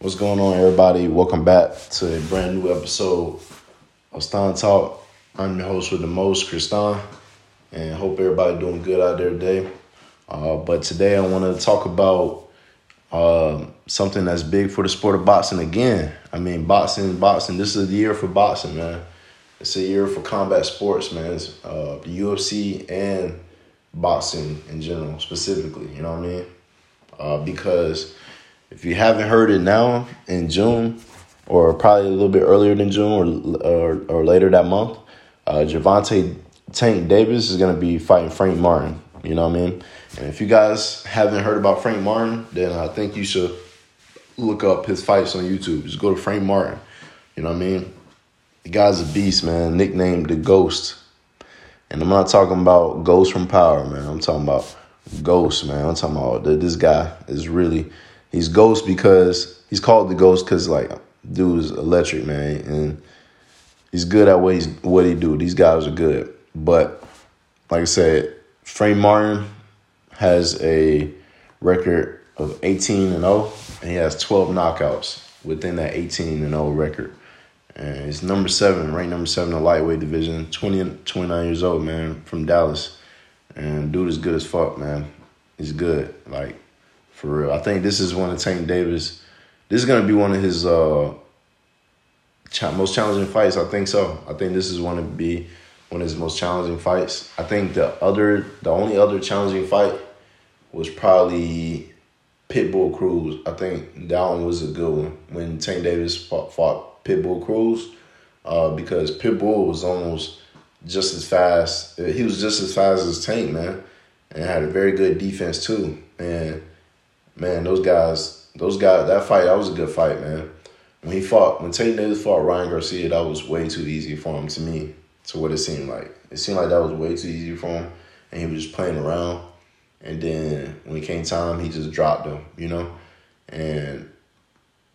What's going on, everybody? Welcome back to a brand new episode of Stein Talk. I'm your host with the most, Kristan, and hope everybody doing good out there today. Uh, but today I want to talk about uh, something that's big for the sport of boxing again. I mean, boxing, boxing. This is the year for boxing, man. It's a year for combat sports, man. It's, uh, the UFC and boxing in general, specifically. You know what I mean? Uh, because if you haven't heard it now in June, or probably a little bit earlier than June, or or, or later that month, uh, Gervonta Tank Davis is gonna be fighting Frank Martin. You know what I mean? And if you guys haven't heard about Frank Martin, then I think you should look up his fights on YouTube. Just go to Frank Martin. You know what I mean? The guy's a beast, man. Nicknamed the Ghost. And I'm not talking about Ghost from Power, man. I'm talking about Ghost, man. I'm talking about this guy is really he's Ghost because he's called the Ghost because like dude is electric, man, and he's good at what he's what he do. These guys are good, but like I said, Frank Martin has a record of 18 and 0, and he has 12 knockouts within that 18 and 0 record. And he's number seven, ranked number seven in the lightweight division, 20, 29 years old, man, from Dallas. And dude is good as fuck, man. He's good, like for real. I think this is one of Tank Davis. This is gonna be one of his uh, most challenging fights. I think so. I think this is one to be one of his most challenging fights. I think the other, the only other challenging fight was probably Pitbull Cruz. I think that one was a good one when Tank Davis fought, fought Pitbull Cruz uh, because Pitbull was almost just as fast. He was just as fast as Tank, man, and had a very good defense too. And man, those guys, those guys, that fight, that was a good fight, man. When he fought, when Tank Davis fought Ryan Garcia, that was way too easy for him to me, to what it seemed like. It seemed like that was way too easy for him, and he was just playing around. And then when it came time, he just dropped him, you know. And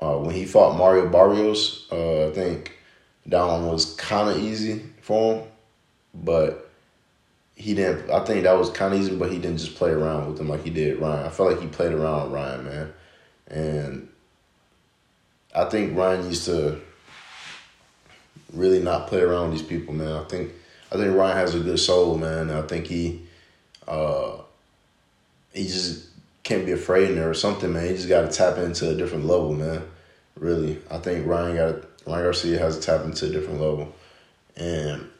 uh, when he fought Mario Barrios, uh, I think that one was kind of easy for him, but he didn't. I think that was kind of easy, but he didn't just play around with him like he did Ryan. I felt like he played around with Ryan, man, and I think Ryan used to really not play around with these people, man. I think I think Ryan has a good soul, man. I think he uh, he just can't be afraid in there or something, man. He just got to tap into a different level, man. Really, I think Ryan got Ryan Garcia has to tap into a different level, and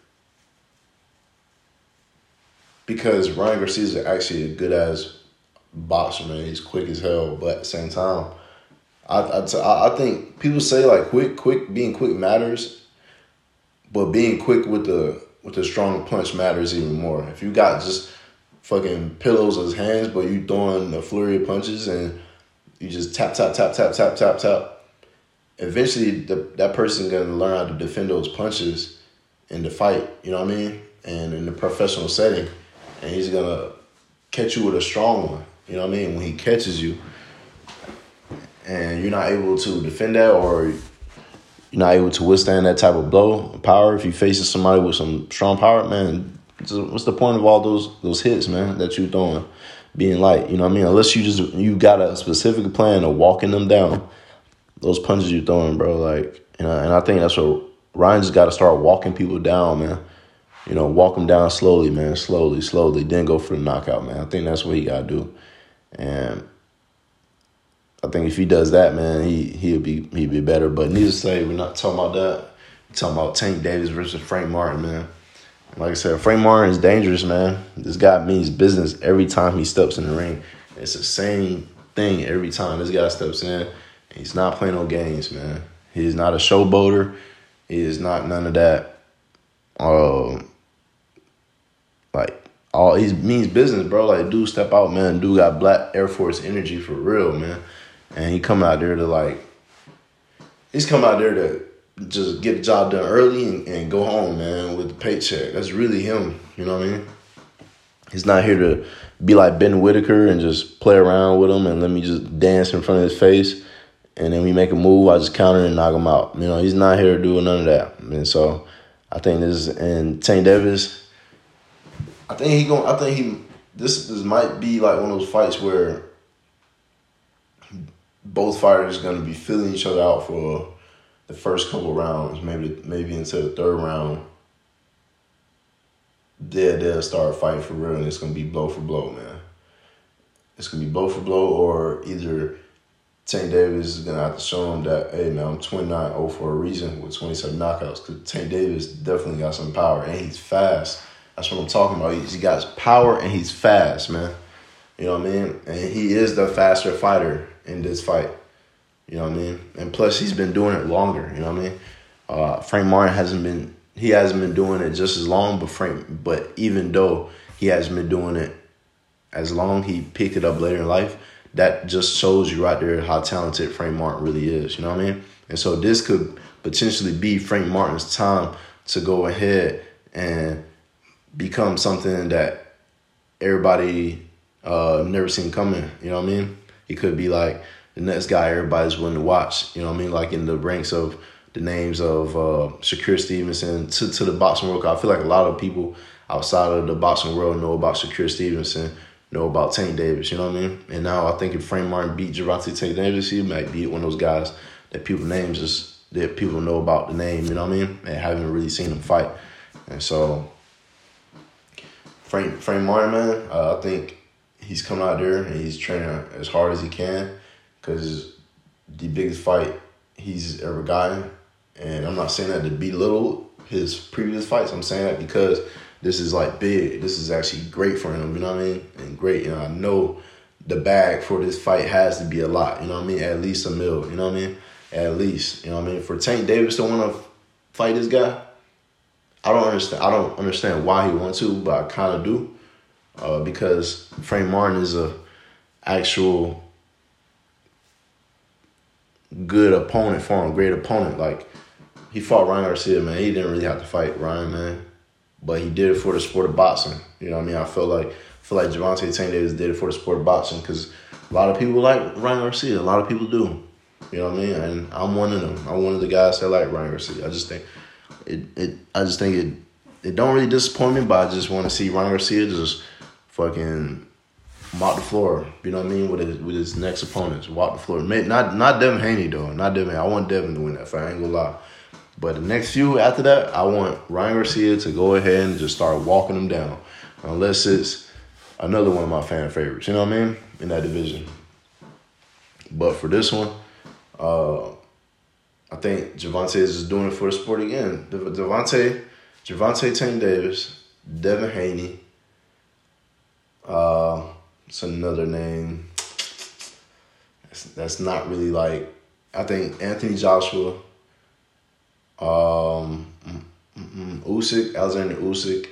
because Ryan Garcia is actually a good ass boxer, man. He's quick as hell, but at the same time, I I, I think people say like quick, quick being quick matters, but being quick with the with the strong punch matters even more. If you got just fucking pillows as hands, but you throwing a flurry of punches and you just tap tap tap tap tap tap tap. Eventually, the, that person gonna learn how to defend those punches in the fight. You know what I mean? And in the professional setting, and he's gonna catch you with a strong one. You know what I mean? When he catches you, and you're not able to defend that, or you're not able to withstand that type of blow, power. If you facing somebody with some strong power, man, what's the point of all those those hits, man, that you're throwing? Being light, you know what I mean? Unless you just you got a specific plan of walking them down, those punches you're throwing, bro. Like, you know, and I think that's what Ryan just got to start walking people down, man. You know, walk him down slowly, man, slowly, slowly. Then go for the knockout, man. I think that's what he got to do, and I think if he does that, man, he he'll be he'll be better. But needless to say, we're not talking about that. We're talking about Tank Davis versus Frank Martin, man. Like I said, Frank Martin is dangerous, man. This guy means business every time he steps in the ring. It's the same thing every time this guy steps in. He's not playing no games, man. He is not a showboater. He is not none of that. Um, all he means business, bro. Like dude, step out, man. Dude got black Air Force energy for real, man. And he come out there to like, he's come out there to just get the job done early and, and go home, man, with the paycheck. That's really him. You know what I mean? He's not here to be like Ben Whittaker and just play around with him and let me just dance in front of his face. And then we make a move, I just counter and knock him out. You know, he's not here to do none of that. And so I think this and Tank Davis, I think he going I think he this this might be like one of those fights where both fighters to be feeling each other out for the first couple rounds, maybe maybe into the third round. They'll, they'll start fighting for real, and it's to be blow for blow, man. It's to be blow for blow, or either Tank Davis is to have to show him that, hey, man, I'm 29 0 for a reason with 27 knockouts, because Tank Davis definitely got some power, and he's fast. That's what I'm talking about. He's, he got power, and he's fast, man. You know what I mean? And he is the faster fighter in this fight. You know what I mean? And plus, he's been doing it longer. You know what I mean? Uh, Frank Martin hasn't been he hasn't been doing it just as long, but Frank, but even though he hasn't been doing it as long, he picked it up later in life. That just shows you right there how talented Frank Martin really is. You know what I mean? And so this could potentially be Frank Martin's time to go ahead and become something that everybody uh, never seen coming. You know what I mean? He could be like the next guy everybody's willing to watch. You know what I mean? Like in the ranks of the names of uh, Shakur Stevenson to, to the boxing world. I feel like a lot of people outside of the boxing world know about Shakur Stevenson, know about Tank Davis. You know what I mean? And now I think if Frank Martin beat Gervonta Tank Davis, he might be one of those guys that people names just that people know about the name. You know what I mean? And haven't really seen him fight. And so Frank Frank Martin, man, uh, I think he's coming out there and he's training as hard as he can because the biggest fight he's ever gotten. And I'm not saying that to belittle his previous fights. I'm saying that because this is like big. This is actually great for him. You know what I mean? And great. Know, I know the bag for this fight has to be a lot. You know what I mean? At least a mil. You know what I mean? At least. You know what I mean? For Tank Davis to want to fight this guy, I don't understand. I don't understand why he wants to, but I kind of do uh, because Frank Martin is a actual good opponent for him, great opponent. Like he fought Ryan Garcia, man. He didn't really have to fight Ryan, man, but he did it for the sport of boxing. You know what I mean? I feel like I feel like Gervonta Tank Davis did it for the sport of boxing because a lot of people like Ryan Garcia. A lot of people do. You know what I mean? And I'm one of them. I'm one of the guys that like Ryan Garcia. I just think it. It. I just think it. It don't really disappoint me, but I just want to see Ryan Garcia just fucking mop the floor. You know what I mean? With his with his next opponents, walk the floor. Not not Devin Haney though. Not Devin. I want Devin to win that fight. I ain't gonna lie. But the next few after that, I want Ryan Garcia to go ahead and just start walking them down, unless it's another one of my fan favorites. You know what I mean? In that division. But for this one, uh, I think Gervonta is just doing it for the sport again. Devontae, Gervonta Tank Davis, Devin Haney, uh, it's another name. That's, that's not really like. I think Anthony Joshua, um, mm, mm, mm, Usyk, Alexander Usyk,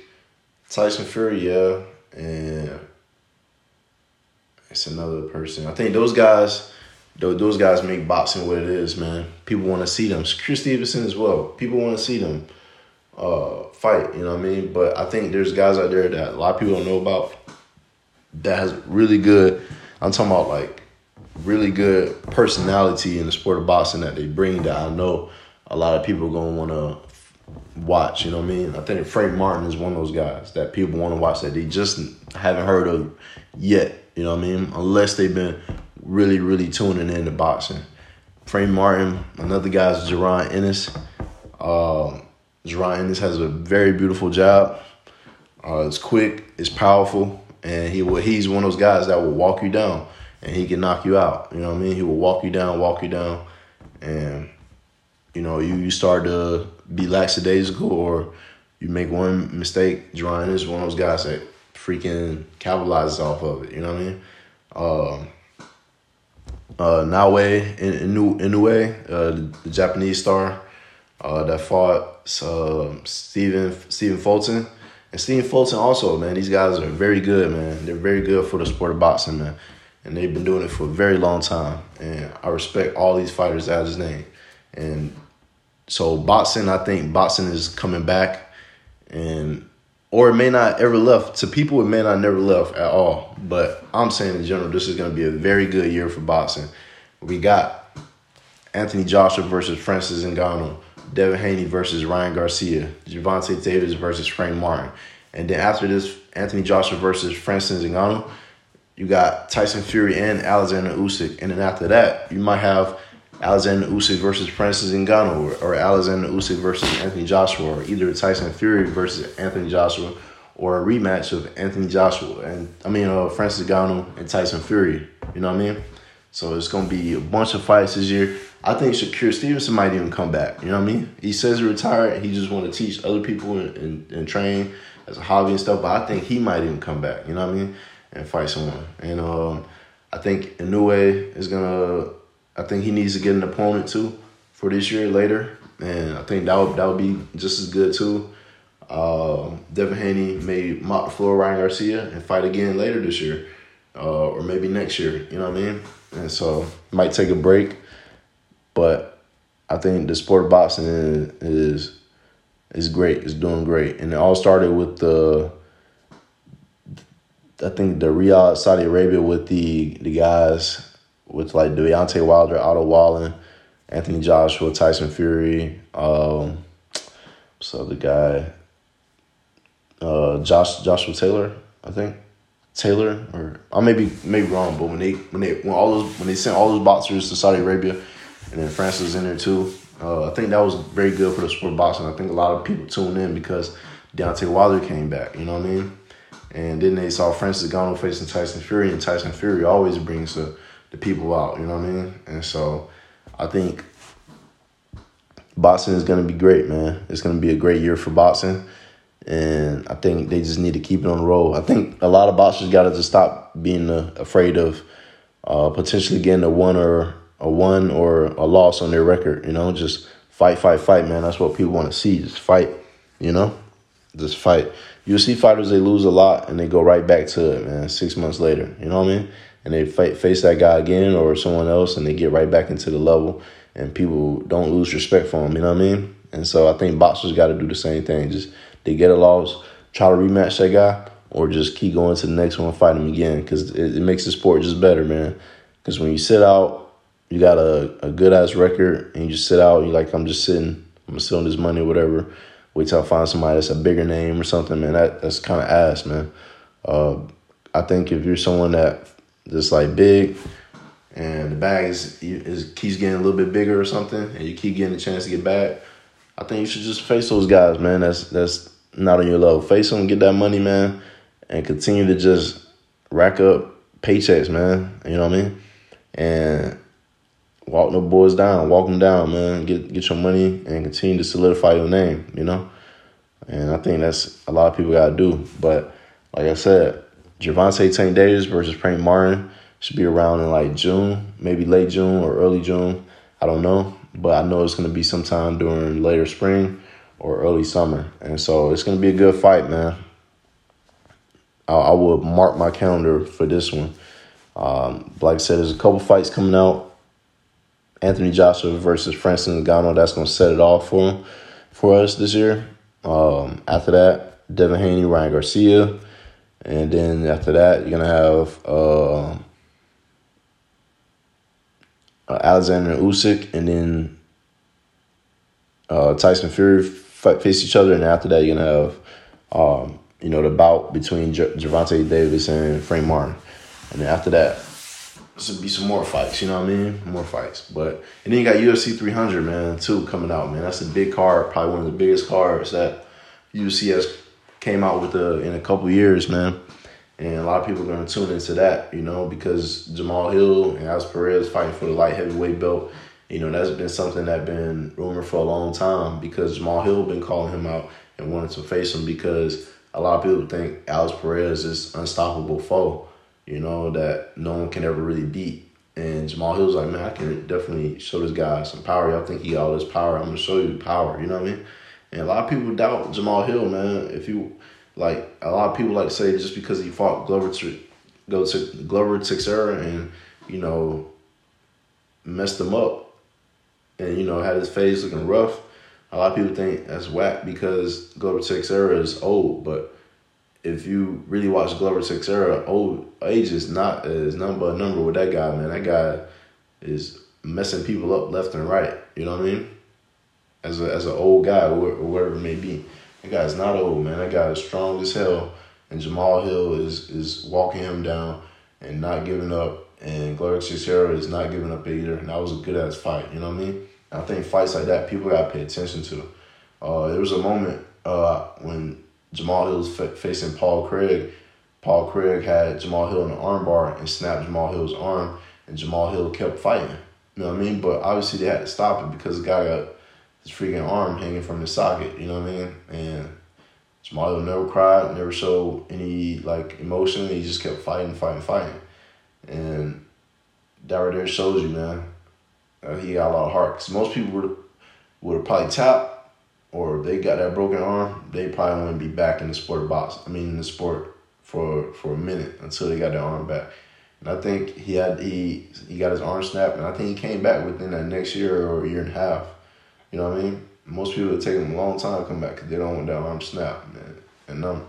Tyson Fury, yeah, and it's another person. I think those guys, those guys make boxing what it is, man. People want to see them. Chris Stevenson as well. People want to see them uh, fight. You know what I mean? But I think there's guys out there that a lot of people don't know about that has really good. I'm talking about like really good personality in the sport of boxing that they bring that I know a lot of people are gonna want to watch. You know what I mean? I think Frank Martin is one of those guys that people want to watch that they just haven't heard of yet. You know what I mean? Unless they've been really, really tuning in to boxing. Frank Martin, another guy's Jaron Ennis. Um, Jaron Ennis has a very beautiful job. Uh, it's quick, it's powerful and he will he's one of those guys that will walk you down and he can knock you out. You know what I mean? He will walk you down, walk you down, and you know you you start to be lackadaisical or you make one mistake. Jaron is one of those guys that freaking capitalizes off of it. You know what I mean? Um, uh, Naoya Inoue, Inoue uh, the, the Japanese star uh, that fought uh, Stephen Stephen Fulton and Stephen Fulton also, man, these guys are very good, man. They're very good for the sport of boxing, man. And they've been doing it for a very long time. And I respect all these fighters out his name. And so boxing, I think boxing is coming back and or it may not ever left. To people, it may not never left at all. But I'm saying in general, this is going to be a very good year for boxing. We got Anthony Joshua versus Francis Ngannou. Devin Haney versus Ryan Garcia, Gervonta Davis versus Frank Martin. And then after this, Anthony Joshua versus Francis Ngannou, you got Tyson Fury and Alexander Usyk, and then after that, you might have Alexander Usyk versus Francis Ngannou, or, Alexander Usyk versus Anthony Joshua, or either Tyson Fury versus Anthony Joshua, or a rematch of Anthony Joshua and I mean uh, Francis Ngannou and Tyson Fury. You know what I mean? So it's gonna be a bunch of fights this year. I think Shakur Stevenson might even come back. You know what I mean? He says he retired. He just want to teach other people and, and, and, train as a hobby and stuff. But I think he might even come back. You know what I mean? And fight someone. And um, I think Inoue is gonna. I think he needs to get an opponent too for this year later. And I think that would that would be just as good too. Uh, Devin Haney may mop the floor Ryan Garcia and fight again later this year, uh, or maybe next year. You know what I mean? And so might take a break, but I think the sport of boxing is is, is great. It's doing great, and it all started with the. I think the Riyadh, Saudi Arabia, with the the guys with like Deontay Wilder, Otto Wallin, Anthony Joshua, Tyson Fury. Um, so the guy uh, Josh Joshua Taylor, I think Taylor, or I may be maybe wrong, but when they when they when all those when they sent all those boxers to Saudi Arabia, and then France was in there too. Uh, I think that was very good for the sport of boxing. I think a lot of people tuned in because Deontay Wilder came back. You know what I mean? And then they saw Francis Ngannou facing Tyson Fury, and Tyson Fury always brings the, the people out. You know what I mean? And so I think boxing is to be great, man. It's to be a great year for boxing and I think they just need to keep it on the road. I think a lot of boxers got to just stop being uh, afraid of uh, potentially getting a one or a one or a loss on their record. You know, just fight, fight, fight, man. That's what people want to see. Just fight. You know, just fight. You see fighters they lose a lot and they go right back to it, man. Six months later, you know what I mean? And they fight, face that guy again or someone else, and they get right back into the level, and people don't lose respect for them. You know what I mean? And so I think boxers got to do the same thing. Just they get a loss, try to rematch that guy, or just keep going to the next one and fight him again because it, it, makes the sport just better, man. Because when you sit out, you got a, a good ass record, and you just sit out, you're like, I'm just sitting, I'm on this money or whatever. Wait till I find somebody that's a bigger name or something, man. That that's kind of ass, man. Uh, I think if you're someone that just like big and the bag is, is keeps getting a little bit bigger or something, and you keep getting a chance to get back, I think you should just face those guys, man. That's that's not on your level. Face them, get that money, man, and continue to just rack up paychecks, man. You know what I mean? And walk the boys down, walk them down, man. Get get your money and continue to solidify your name. You know, and I think that's a lot of people gotta do. But like I said, Gervonta Tank Davis versus Frank Martin should be around in like June, maybe late June or early June. I don't know but I know it's going to be sometime during later spring or early summer. And so it's going to be a good fight, man. I, I will mark my calendar for this one. Um, like I said, there's a couple fights coming out. Anthony Joshua versus Francis Ngannou. That's going to set it off for him, for us this year. Um, after that, Devin Haney, Ryan Garcia. And then after that, you're going to have uh, uh, Alexander Usyk, and then uh, Tyson Fury fight, face each other, and after that you're gonna have um, you know the bout between J- Gervonta Davis and Frank Martin, and then after that should be some more fights. You know what I mean? More fights, but and then you got UFC 300 man too coming out. Man, that's a big card, probably one of the biggest cards that UFC has came out with the, in a couple years, man. And a lot of people are going to tune into that, you know, because Jamal Hill and Alex Perez fighting for the light heavyweight belt. You know, that's been something that been rumored for a long time because Jamal Hill been calling him out and wanted to face him because a lot of people think Alex Perez is unstoppable foe, you know, that no one can ever really beat. And Jamal Hill's like, man, I can definitely show this guy some power. Y'all think he got all this power. I'm going to show you power, you know what I mean? And a lot of people doubt Jamal Hill, man. If you like a lot of people like to say just because he fought Glover to go to Glover Teixeira and you know messed him up and you know had his face looking rough. A lot of people think that's whack because Glover Teixeira is old, but if you really watch Glover Teixeira, old age is not is but a number with that guy, man. That guy is messing people up left and right. You know what I mean? As a as an old guy or, whatever it may be. That guy's not old, man. That guy is strong as hell. And Jamal Hill is is walking him down and not giving up. And Glover Teixeira is not giving up either. And that was a good ass fight. You know what I mean? I think fights like that people gotta pay attention to. Uh, there was a moment uh, when Jamal Hill was facing Paul Craig. Paul Craig had Jamal Hill in the armbar and snapped Jamal Hill's arm, and Jamal Hill kept fighting. You know what I mean? But obviously they had to stop it because the guy got his freaking arm hanging from the socket. You know what I mean? And Jamal never cried, never showed any like emotion. He just kept fighting, fighting, fighting, and that right there shows you, man. Uh, he got a lot of heart. Cause most people would would have probably tapped or they got that broken arm, they probably wouldn't be back in the sport of box. I mean, in the sport for for a minute until they got their arm back. And I think he had he he got his arm snapped, and I think he came back within that next year or year and a half. You know what I mean? Most people it take them a long time to come back because they don't want that arm snapped. And, and um,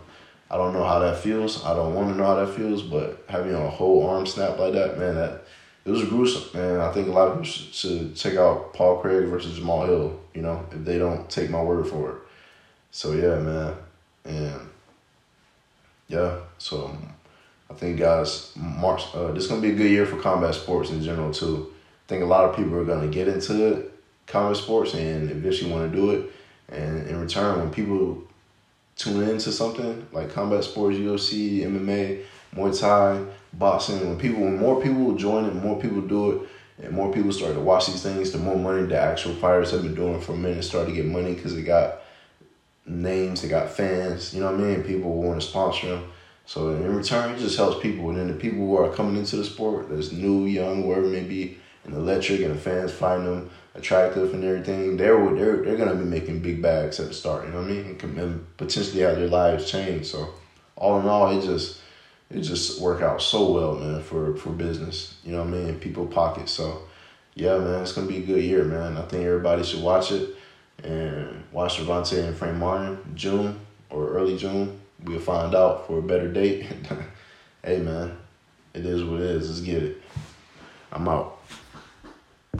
I don't know how that feels. I don't want to know how that feels, but having a whole arm snap like that, man, that it was gruesome, man. I think a lot of people should, should check out Paul Craig versus Jamal Hill. You know, if they don't take my word for it. So yeah, man, and yeah, so I think guys, March. Uh, this is gonna be a good year for combat sports in general too. I think a lot of people are gonna get into it, combat sports and eventually want to do it. And in return, when people tune into something like combat sports, UFC, MMA, Muay Thai, boxing, when people, when more people join it, more people do it, and more people start to watch these things, the more money the actual fighters have been doing for a minute start to get money because they got names, they got fans, you know what I mean? People want to sponsor them. So in return, it just helps people. And then the people who are coming into the sport, that's new, young, wherever it may be, and electric, and the fans find them attractive and everything, they're they're they're gonna be making big bags at the start. You know what I mean? And, and potentially have their lives change. So all in all, it just it just work out so well, man, for for business. You know what I mean? People pockets. So yeah, man, it's gonna be a good year, man. I think everybody should watch it and watch Gervonta and Frank Martin June or early June. We'll find out for a better date. hey man, it is what it is. Let's get it. I'm out.